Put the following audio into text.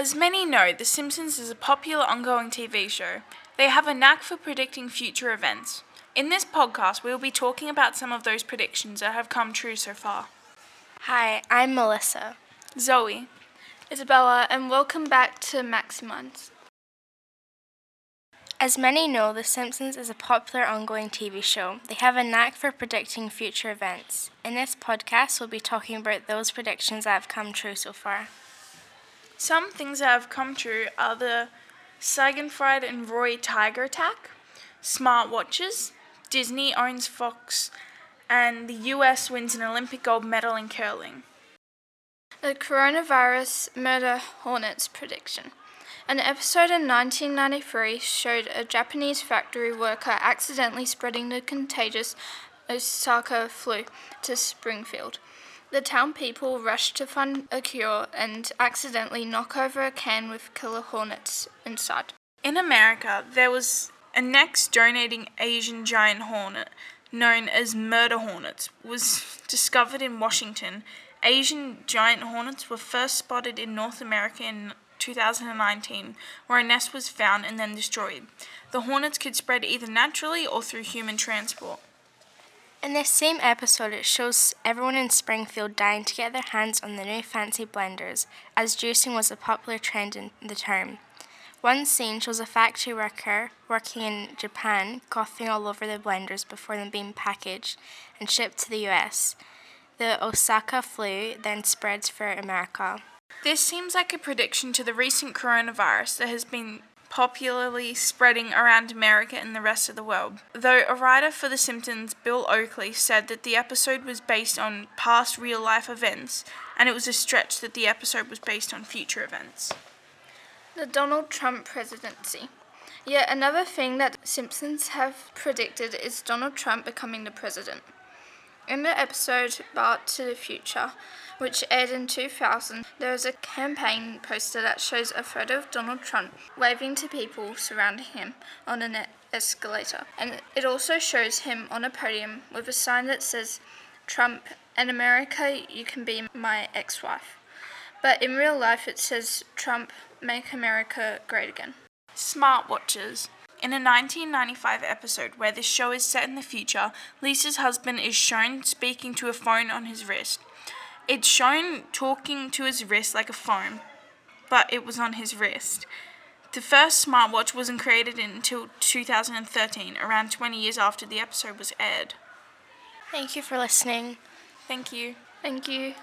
As many know, The Simpsons is a popular ongoing TV show. They have a knack for predicting future events. In this podcast, we will be talking about some of those predictions that have come true so far. Hi, I'm Melissa. Zoe, Isabella, and welcome back to Maximines. As many know, The Simpsons is a popular ongoing TV show. They have a knack for predicting future events. In this podcast, we'll be talking about those predictions that have come true so far. Some things that have come true are the Siegfried and Roy tiger attack, smartwatches, Disney owns Fox, and the US wins an Olympic gold medal in curling. The coronavirus murder hornets prediction. An episode in 1993 showed a Japanese factory worker accidentally spreading the contagious Osaka flu to Springfield. The town people rush to find a cure and accidentally knock over a can with killer hornets inside. In America, there was a next donating Asian giant hornet known as murder hornets was discovered in Washington. Asian giant hornets were first spotted in North America in 2019, where a nest was found and then destroyed. The hornets could spread either naturally or through human transport. In this same episode, it shows everyone in Springfield dying to get their hands on the new fancy blenders, as juicing was a popular trend in the term. One scene shows a factory worker working in Japan coughing all over the blenders before them being packaged and shipped to the US. The Osaka flu then spreads for America. This seems like a prediction to the recent coronavirus that has been popularly spreading around America and the rest of the world. Though a writer for The Simpsons, Bill Oakley, said that the episode was based on past real life events, and it was a stretch that the episode was based on future events. The Donald Trump presidency. Yet another thing that Simpsons have predicted is Donald Trump becoming the president. In the episode Bart to the Future, which aired in 2000, there is a campaign poster that shows a photo of Donald Trump waving to people surrounding him on an escalator. And it also shows him on a podium with a sign that says, Trump, in America, you can be my ex wife. But in real life, it says, Trump, make America great again. Smartwatches. In a 1995 episode where this show is set in the future, Lisa's husband is shown speaking to a phone on his wrist. It's shown talking to his wrist like a phone, but it was on his wrist. The first smartwatch wasn't created until 2013, around 20 years after the episode was aired. Thank you for listening. Thank you. Thank you.